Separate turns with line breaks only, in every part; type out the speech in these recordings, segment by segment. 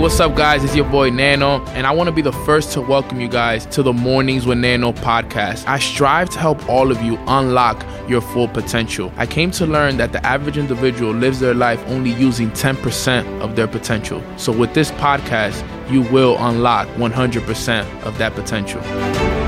what's up, guys? It's your boy Neno, and I want to be the first to welcome you guys to the Mornings with Neno podcast. I strive to help all of you unlock your full potential. I came to learn that the average individual lives their life only using 10% of their potential. So, with this podcast, you will unlock 100% of that potential.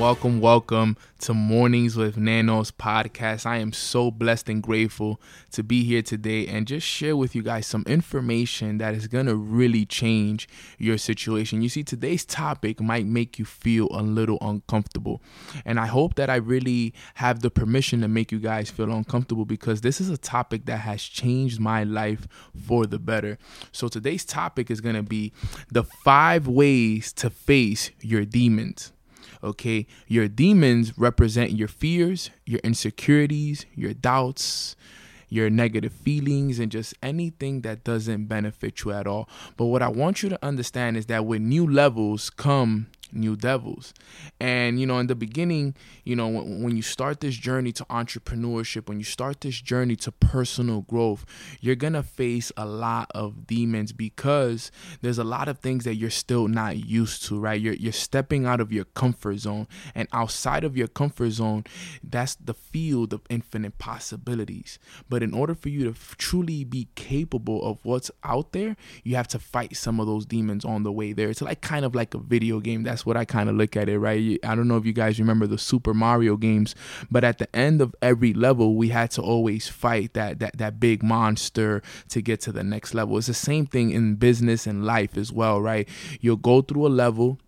Welcome, welcome, to Mornings with Nenos podcast. I am so blessed and grateful to be here today and just share with you guys some information that is going to really change your situation. You see, today's topic might make you feel a little uncomfortable. And I hope that I really have the permission to make you guys feel uncomfortable because this is a topic that has changed my life for the better. So today's topic is going to be the five ways to face your demons. Okay, your demons represent your fears, your insecurities, your doubts, your negative feelings, and just anything that doesn't benefit you at all. But what I want you to understand is that with new levels come new devils. And, you know, in the beginning, you know, when, when, you start this journey to entrepreneurship, when you start this journey to personal growth, you're going to face a lot of demons because there's a lot of things that you're still not used to, right? You're, you're stepping out of your comfort zone. And outside of your comfort zone, that's the field of infinite possibilities. But in order for you to f- truly be capable of what's out there, you have to fight some of those demons on the way there. It's like kind of like a video game. That's that's what I kind of look at it, right? I don't know if you guys remember the Super Mario games, but at the end of every level, we had to always fight that that that big monster to get to the next level. It's the same thing in business and life as well, right? You'll go through a level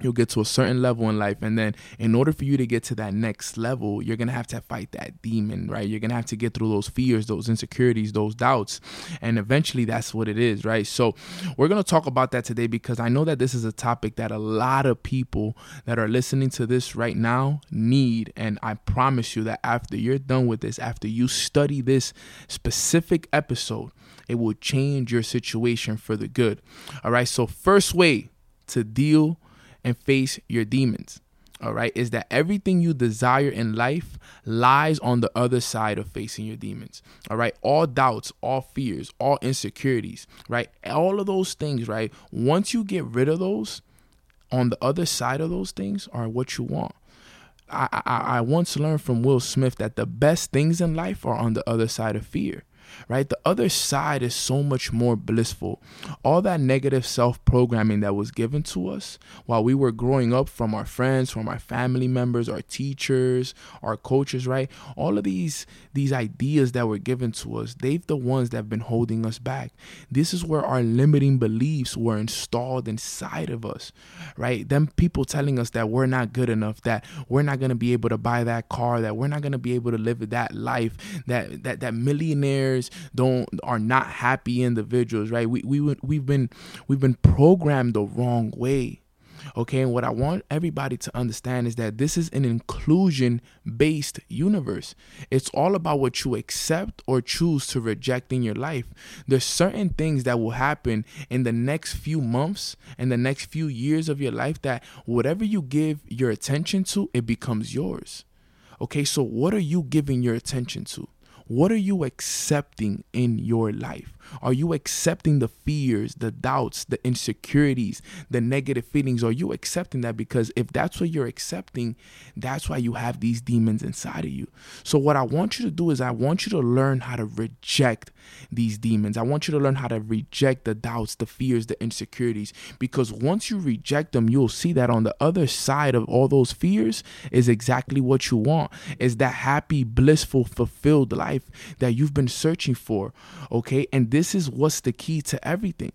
you'll get to a certain level in life. And then in order for you to get to that next level you're gonna have to fight that demon right? You're gonna have to get through those fears those insecurities those doubts. And eventually that's what it is right? So we're gonna talk about that today because i know that this is a topic that a lot of people that are listening to this right now need. And i promise you that after you're done with this after you study this specific episode it will change your situation for the good. All right so first way to deal and face your demons. All right, is that everything you desire in life lies on the other side of facing your demons. All right, all doubts, all fears, all insecurities, right? All of those things, right? Once you get rid of those, on the other side of those things are what you want. I, I, I once learned from Will Smith that the best things in life are on the other side of fear right? The other side is so much more blissful. All that negative self programming that was given to us while we were growing up from our friends, from our family members, our teachers, our coaches, right? All of these these ideas that were given to us, they've the ones that have been holding us back. This is where our limiting beliefs were installed inside of us, right? Them people telling us that we're not good enough, that we're not gonna be able to buy that car, that we're not gonna be able to live that life, that that that millionaires don't are not happy individuals, right? We we we've been we've been programmed the wrong way. Okay, and what I want everybody to understand is that this is an inclusion based universe. It's all about what you accept or choose to reject in your life. There's certain things that will happen in the next few months and the next few years of your life that whatever you give your attention to, it becomes yours. Okay, so what are you giving your attention to? What are you accepting in your life? Are you accepting the fears, the doubts, the insecurities, the negative feelings? Are you accepting that? Because if that's what you're accepting, that's why you have these demons inside of you. So, what I want you to do is, I want you to learn how to reject these demons. I want you to learn how to reject the doubts, the fears, the insecurities. Because once you reject them, you'll see that on the other side of all those fears is exactly what you want is that happy, blissful, fulfilled life that you've been searching for. Okay. And this is what's the key to everything.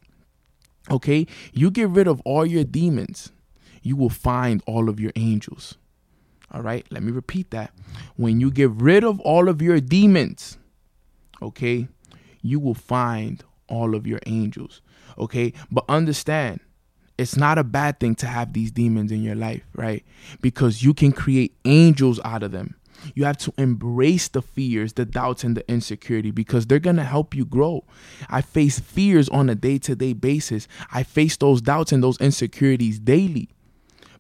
Okay? You get rid of all your demons, you will find all of your angels. All right? Let me repeat that. When you get rid of all of your demons, okay, you will find all of your angels. Okay? But understand, it's not a bad thing to have these demons in your life, right? Because you can create angels out of them. You have to embrace the fears, the doubts, and the insecurity because they're going to help you grow. I face fears on a day to day basis. I face those doubts and those insecurities daily.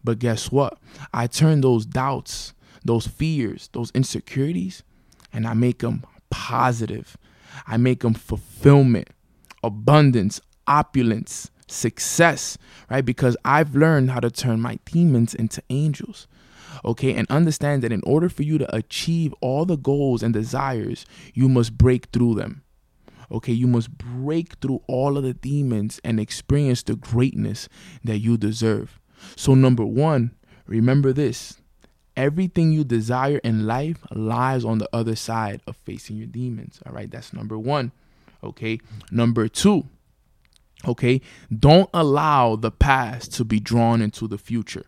But guess what? I turn those doubts, those fears, those insecurities, and I make them positive. I make them fulfillment, abundance, opulence, success, right? Because I've learned how to turn my demons into angels. Okay, and understand that in order for you to achieve all the goals and desires, you must break through them. Okay, you must break through all of the demons and experience the greatness that you deserve. So, number one, remember this everything you desire in life lies on the other side of facing your demons. All right, that's number one. Okay, number two, okay, don't allow the past to be drawn into the future.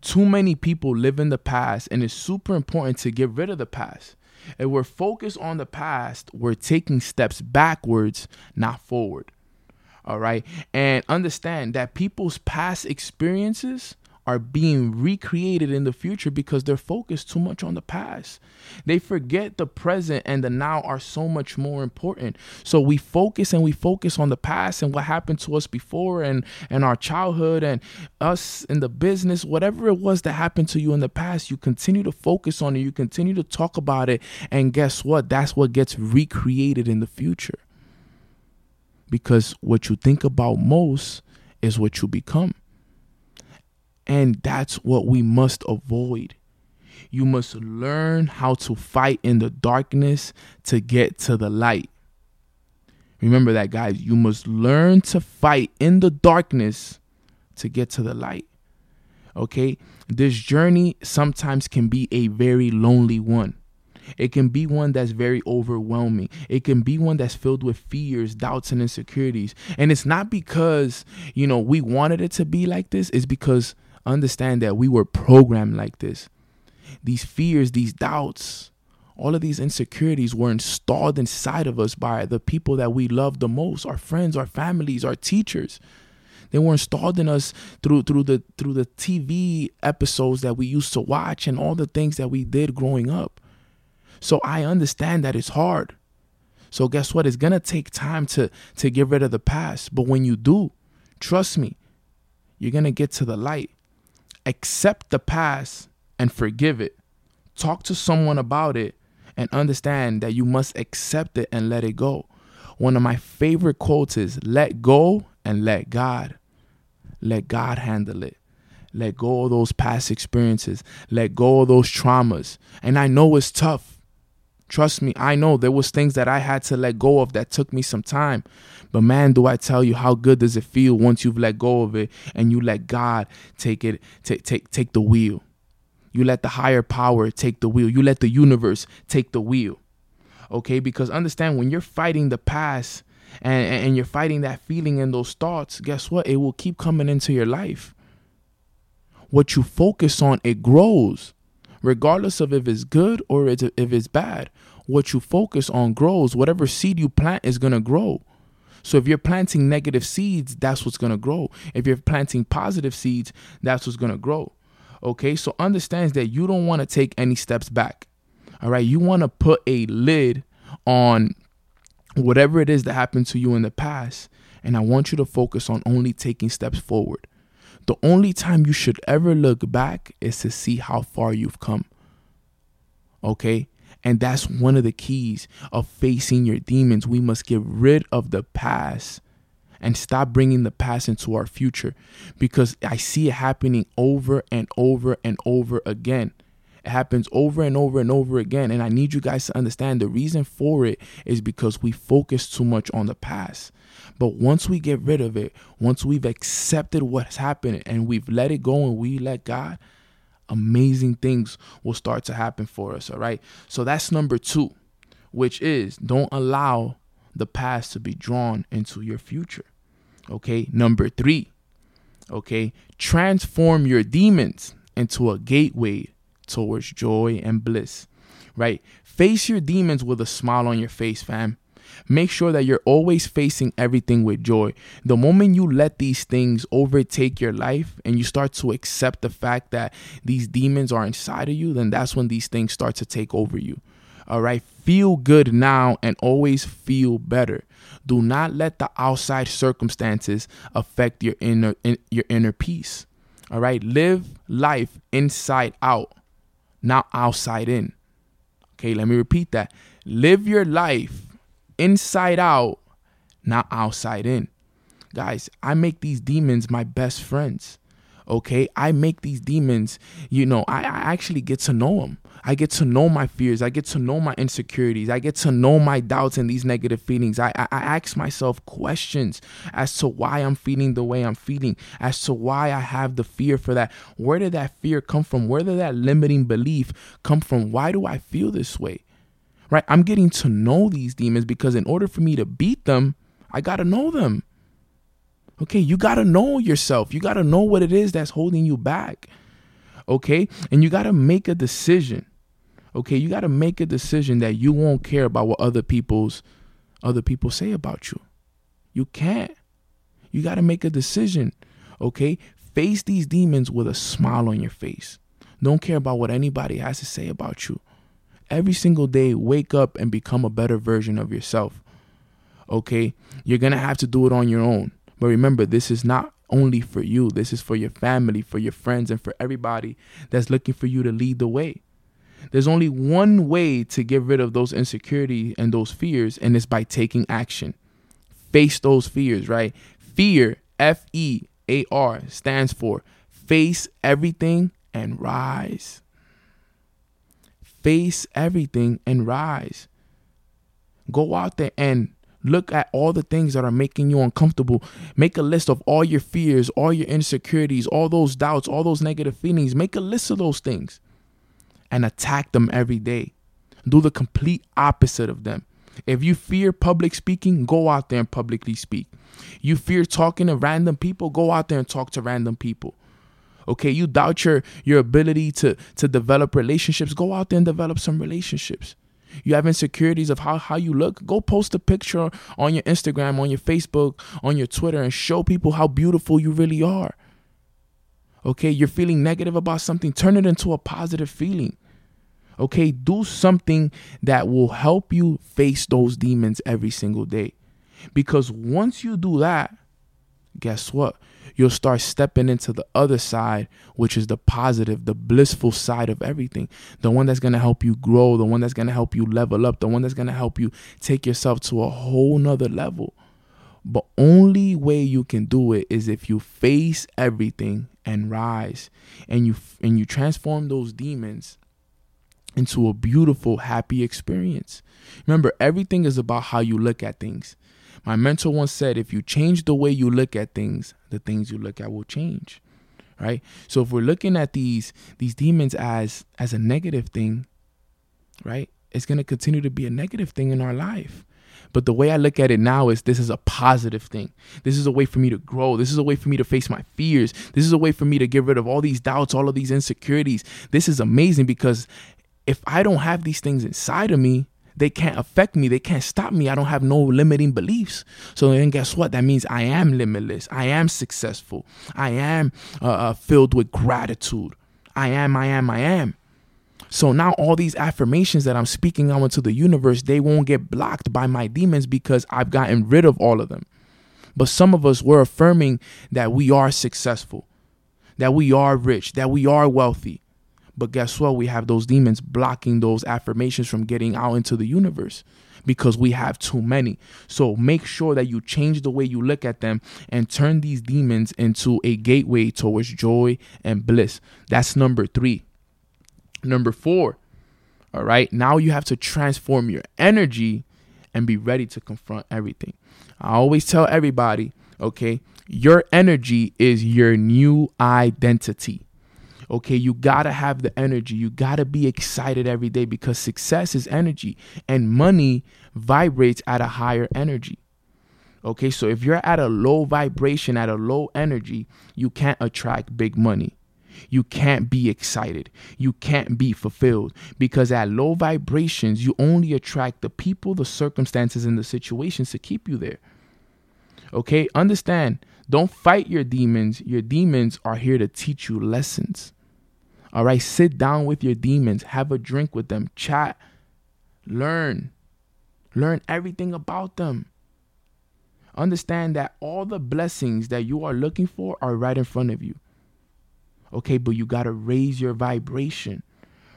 Too many people live in the past, and it's super important to get rid of the past. If we're focused on the past, we're taking steps backwards, not forward. All right. And understand that people's past experiences are being recreated in the future because they're focused too much on the past. They forget the present and the now are so much more important. So we focus and we focus on the past and what happened to us before and and our childhood and us in the business, whatever it was that happened to you in the past, you continue to focus on it, you continue to talk about it, and guess what? That's what gets recreated in the future. Because what you think about most is what you become. And that's what we must avoid. You must learn how to fight in the darkness to get to the light. Remember that, guys. You must learn to fight in the darkness to get to the light. Okay? This journey sometimes can be a very lonely one. It can be one that's very overwhelming. It can be one that's filled with fears, doubts, and insecurities. And it's not because, you know, we wanted it to be like this, it's because understand that we were programmed like this. These fears, these doubts, all of these insecurities were installed inside of us by the people that we love the most our friends, our families, our teachers. They were installed in us through through the through the TV episodes that we used to watch and all the things that we did growing up. So I understand that it's hard. So guess what? It's gonna take time to to get rid of the past. But when you do, trust me, you're gonna get to the light accept the past and forgive it. Talk to someone about it and understand that you must accept it and let it go. One of my favorite quotes is let go and let God. Let God handle it. Let go of those past experiences. Let go of those traumas. And I know it's tough. Trust me, I know there was things that I had to let go of that took me some time. But man, do I tell you how good does it feel once you've let go of it and you let God take it take take take the wheel. You let the higher power take the wheel. You let the universe take the wheel. Okay? Because understand when you're fighting the past and, and you're fighting that feeling and those thoughts, guess what? It will keep coming into your life. What you focus on, it grows regardless of if it's good or if it's bad. What you focus on grows. Whatever seed you plant is going to grow. So if you're planting negative seeds, that's what's going to grow. If you're planting positive seeds, that's what's going to grow. Okay? So understands that you don't want to take any steps back. All right? You want to put a lid on whatever it is that happened to you in the past, and I want you to focus on only taking steps forward. The only time you should ever look back is to see how far you've come. Okay? And that's one of the keys of facing your demons. We must get rid of the past and stop bringing the past into our future because I see it happening over and over and over again. It happens over and over and over again. And I need you guys to understand the reason for it is because we focus too much on the past. But once we get rid of it, once we've accepted what's happening and we've let it go and we let God, amazing things will start to happen for us. All right. So that's number two, which is don't allow the past to be drawn into your future. Okay. Number three, okay, transform your demons into a gateway towards joy and bliss. Right? Face your demons with a smile on your face, fam. Make sure that you're always facing everything with joy. The moment you let these things overtake your life and you start to accept the fact that these demons are inside of you, then that's when these things start to take over you. All right, feel good now and always feel better. Do not let the outside circumstances affect your inner in, your inner peace. All right. Live life inside out, not outside in. Okay. Let me repeat that. Live your life inside out, not outside in. Guys, I make these demons my best friends. Okay. I make these demons, you know, I, I actually get to know them. I get to know my fears. I get to know my insecurities. I get to know my doubts and these negative feelings. I, I, I, ask myself questions as to why I'm feeling the way I'm feeling, as to why I have the fear for that. Where did that fear come from? Where did that limiting belief come from? Why do I feel this way? Right? I'm getting to know these demons because in order for me to beat them, I got to know them. Okay, you got to know yourself. You got to know what it is that's holding you back okay? And you got to make a decision. Okay, you got to make a decision that you won't care about what other people's other people say about you. You can't. You got to make a decision. Okay? Face these demons with a smile on your face. Don't care about what anybody has to say about you. Every single day, wake up and become a better version of yourself. Okay? You're going to have to do it on your own. But remember, this is not only for you. This is for your family, for your friends, and for everybody that's looking for you to lead the way. There's only one way to get rid of those insecurities and those fears, and it's by taking action. Face those fears, right? Fear, F E A R, stands for face everything and rise. Face everything and rise. Go out there and Look at all the things that are making you uncomfortable. Make a list of all your fears, all your insecurities, all those doubts, all those negative feelings. Make a list of those things and attack them every day. Do the complete opposite of them. If you fear public speaking, go out there and publicly speak. You fear talking to random people, go out there and talk to random people. Okay, you doubt your your ability to to develop relationships, go out there and develop some relationships. You have insecurities of how, how you look, go post a picture on your Instagram, on your Facebook, on your Twitter, and show people how beautiful you really are. Okay, you're feeling negative about something, turn it into a positive feeling. Okay, do something that will help you face those demons every single day. Because once you do that, guess what? You'll start stepping into the other side, which is the positive, the blissful side of everything. The one that's going to help you grow, the one that's going to help you level up, the one that's going to help you take yourself to a whole nother level. But only way you can do it is if you face everything and rise and you and you transform those demons into a beautiful happy experience. Remember, everything is about how you look at things. My mentor once said, if you change the way you look at things, the things you look at will change. Right? So if we're looking at these these demons as as a negative thing, right? It's going to continue to be a negative thing in our life. But the way I look at it now is this is a positive thing. This is a way for me to grow. This is a way for me to face my fears. This is a way for me to get rid of all these doubts, all of these insecurities. This is amazing because if I don't have these things inside of me, they can't affect me. They can't stop me. I don't have no limiting beliefs. So then guess what? That means I am limitless. I am successful. I am uh, uh, filled with gratitude. I am, I am, I am. So now all these affirmations that I'm speaking out into the universe, they won't get blocked by my demons because I've gotten rid of all of them. But some of us were affirming that we are successful, that we are rich, that we are wealthy. But guess what? We have those demons blocking those affirmations from getting out into the universe because we have too many. So make sure that you change the way you look at them and turn these demons into a gateway towards joy and bliss. That's number three. Number four, all right, now you have to transform your energy and be ready to confront everything. I always tell everybody, okay, your energy is your new identity. Okay, you gotta have the energy. You gotta be excited every day because success is energy and money vibrates at a higher energy. Okay, so if you're at a low vibration, at a low energy, you can't attract big money. You can't be excited. You can't be fulfilled because at low vibrations, you only attract the people, the circumstances, and the situations to keep you there. Okay, understand. Don't fight your demons. Your demons are here to teach you lessons. All right, sit down with your demons, have a drink with them, chat, learn. Learn everything about them. Understand that all the blessings that you are looking for are right in front of you. Okay, but you got to raise your vibration,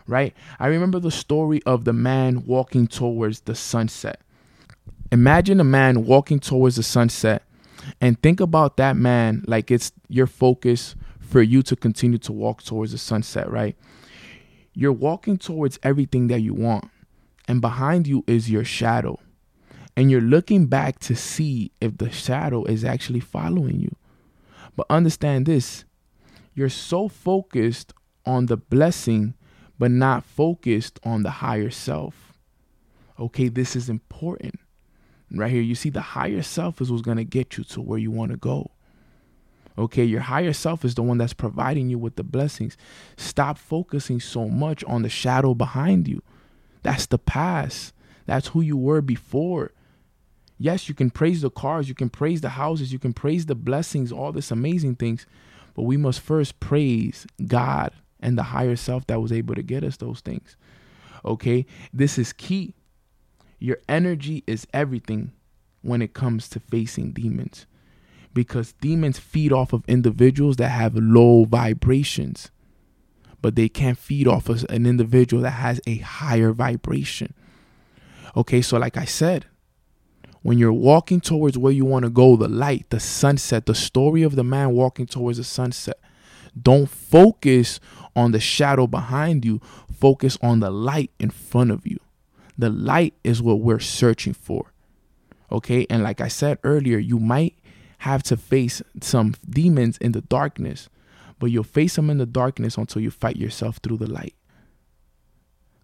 right? I remember the story of the man walking towards the sunset. Imagine a man walking towards the sunset and think about that man like it's your focus for you to continue to walk towards the sunset, right? You're walking towards everything that you want, and behind you is your shadow. And you're looking back to see if the shadow is actually following you. But understand this you're so focused on the blessing, but not focused on the higher self. Okay, this is important. Right here, you see, the higher self is what's going to get you to where you want to go. Okay, your higher self is the one that's providing you with the blessings. Stop focusing so much on the shadow behind you. That's the past. That's who you were before. Yes, you can praise the cars, you can praise the houses, you can praise the blessings, all this amazing things. But we must first praise God and the higher self that was able to get us those things. Okay? This is key. Your energy is everything when it comes to facing demons because demons feed off of individuals that have low vibrations, but they can't feed off of an individual that has a higher vibration. Okay, so like I said, when you're walking towards where you want to go, the light, the sunset, the story of the man walking towards the sunset, don't focus on the shadow behind you, focus on the light in front of you. The light is what we're searching for. Okay, and like I said earlier, you might have to face some demons in the darkness, but you'll face them in the darkness until you fight yourself through the light.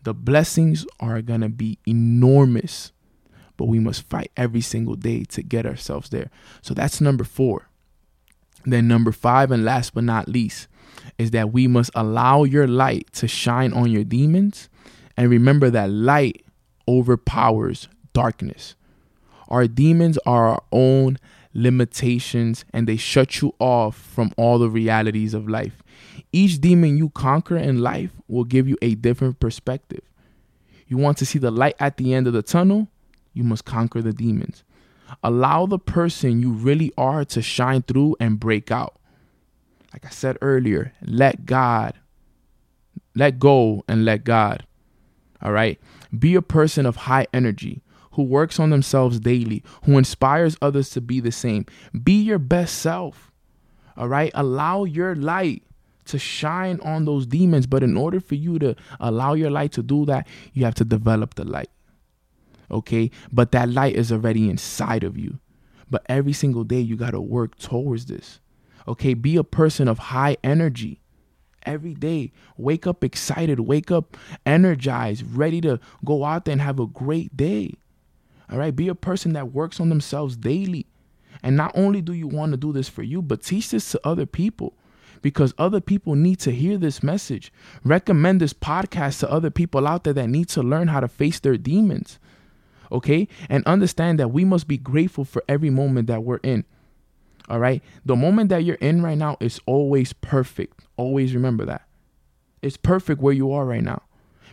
The blessings are going to be enormous, but we must fight every single day to get ourselves there. So that's number four. Then, number five, and last but not least, is that we must allow your light to shine on your demons. And remember that light overpowers darkness. Our demons are our own limitations and they shut you off from all the realities of life. Each demon you conquer in life will give you a different perspective. You want to see the light at the end of the tunnel? You must conquer the demons. Allow the person you really are to shine through and break out. Like I said earlier, let God, let go and let God. All right? Be a person of high energy who works on themselves daily, who inspires others to be the same. Be your best self. All right? Allow your light to shine on those demons. But in order for you to allow your light to do that, you have to develop the light. Okay? But that light is already inside of you. But every single day, you got to work towards this. Okay? Be a person of high energy every day. Wake up excited, wake up energized, ready to go out there and have a great day. All right. Be a person that works on themselves daily. And not only do you want to do this for you, but teach this to other people because other people need to hear this message. Recommend this podcast to other people out there that need to learn how to face their demons. Okay? And understand that we must be grateful for every moment that we're in. All right? The moment that you're in right now is always perfect. Always remember that. It's perfect where you are right now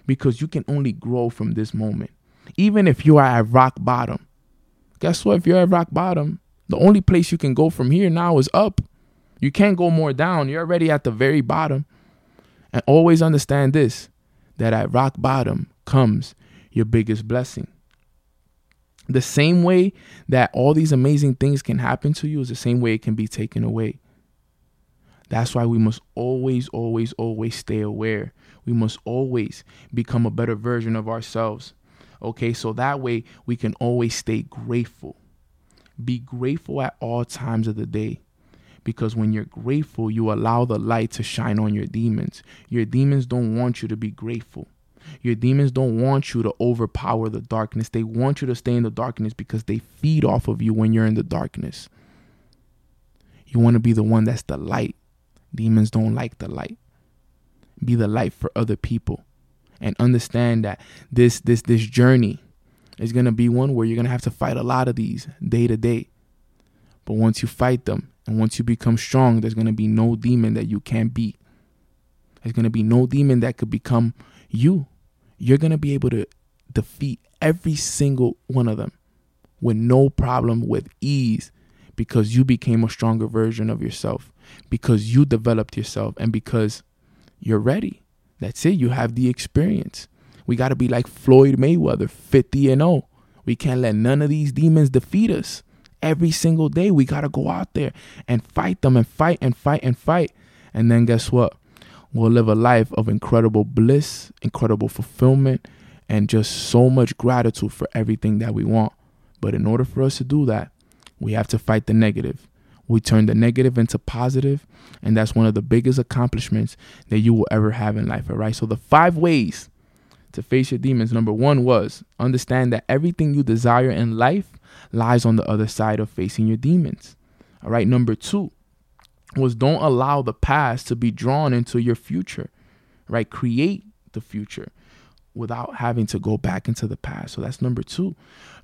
because you can only grow from this moment even if you are at rock bottom. Guess what? If you're at rock bottom, the only place you can go from here now is up. You can't go more down. You're already at the very bottom. And always understand this that at rock bottom comes your biggest blessing. The same way that all these amazing things can happen to you is the same way it can be taken away. That's why we must always, always, always stay aware. We must always become a better version of ourselves. Okay, so that way we can always stay grateful. Be grateful at all times of the day. Because when you're grateful, you allow the light to shine on your demons. Your demons don't want you to be grateful. Your demons don't want you to overpower the darkness. They want you to stay in the darkness because they feed off of you when you're in the darkness. You want to be the one that's the light. Demons don't like the light. Be the light for other people and understand that this this this journey is going to be one where you're going to have to fight a lot of these day to day. But once you fight them and once you become strong, there's going to be no demon that you can't beat. There's going to be no demon that could become you. You're going to be able to defeat every single one of them with no problem, with ease, because you became a stronger version of yourself. because you developed yourself and because you're ready. That's it. You have the experience. We got to be like Floyd Mayweather, 50 and 0. We can't let none of these demons defeat us. Every single day, we got to go out there and fight them and fight and fight and fight. And then guess what? We'll live a life of incredible bliss, incredible fulfillment, and just so much gratitude for everything that we want. But in order for us to do that, we have to fight the negative. We turn the negative into positive, and that's one of the biggest accomplishments that you will ever have in life. All right. So, the five ways to face your demons number one was understand that everything you desire in life lies on the other side of facing your demons. All right. Number two was don't allow the past to be drawn into your future, right? Create the future without having to go back into the past. So that's number two.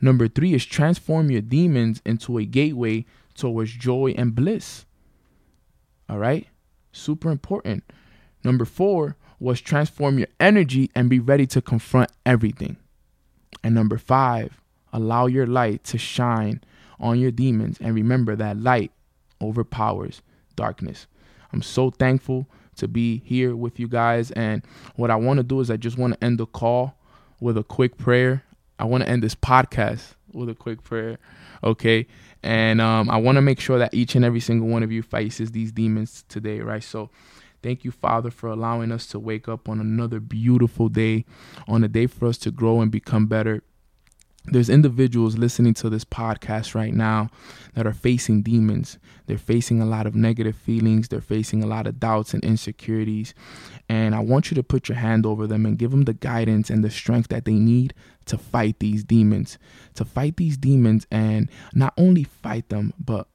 Number three is transform your demons into a gateway towards joy and bliss. All right? Super important. Number four was transform your energy and be ready to confront everything. And number five, allow your light to shine on your demons. And remember that light overpowers darkness. I'm so thankful to be here with you guys. And what I want to do is I just want to end the call with a quick prayer. I want to end this podcast with a quick prayer. Okay. And um, I want to make sure that each and every single one of you faces these demons today, right? So thank you, Father, for allowing us to wake up on another beautiful day, on a day for us to grow and become better there's individuals listening to this podcast right now that are facing demons. They're facing a lot of negative feelings. They're facing a lot of doubts and insecurities. And I want you to put your hand over them and give them the guidance and the strength that they need to fight these demons. To fight these demons and not only fight them, but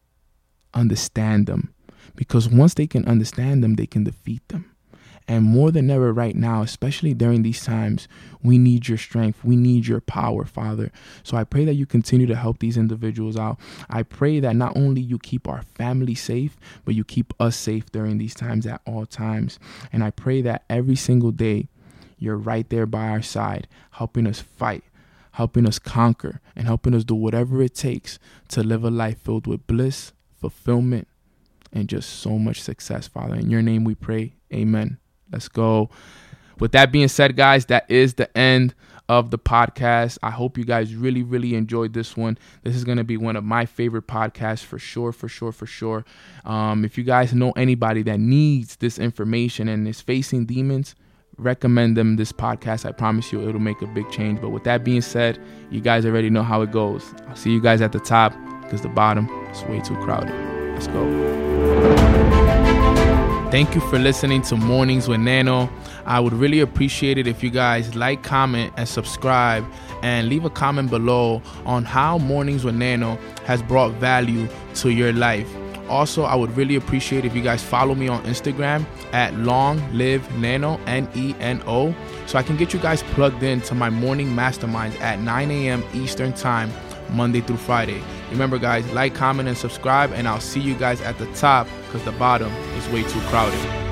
understand them. Because once they can understand them, they can defeat them. And more than ever, right now, especially during these times, we need your strength. We need your power, Father. So I pray that you continue to help these individuals out. I pray that not only you keep our family safe, but you keep us safe during these times at all times. And I pray that every single day, you're right there by our side, helping us fight, helping us conquer, and helping us do whatever it takes to live a life filled with bliss, fulfillment, and just so much success, Father. In your name we pray. Amen. Let's go. With that being said, guys, that is the end of the podcast. I hope you guys really, really enjoyed this one. This is going to be one of my favorite podcasts for sure, for sure, for sure. Um, if you guys know anybody that needs this information and is facing demons, recommend them this podcast. I promise you it'll make a big change. But with that being said, you guys already know how it goes. I'll see you guys at the top because the bottom is way too crowded. Let's go. Thank you for listening to Mornings with Neno. I would really appreciate it if you guys like, comment, and subscribe, and leave a comment below on how Mornings with Neno has brought value to your life. Also, I would really appreciate if you guys follow me on Instagram at Long Live Neno N E N O, so I can get you guys plugged in to my morning masterminds at 9 a.m. Eastern Time, Monday through Friday. Remember, guys, like, comment, and subscribe, and I'll see you guys at the top because the bottom is way too crowded.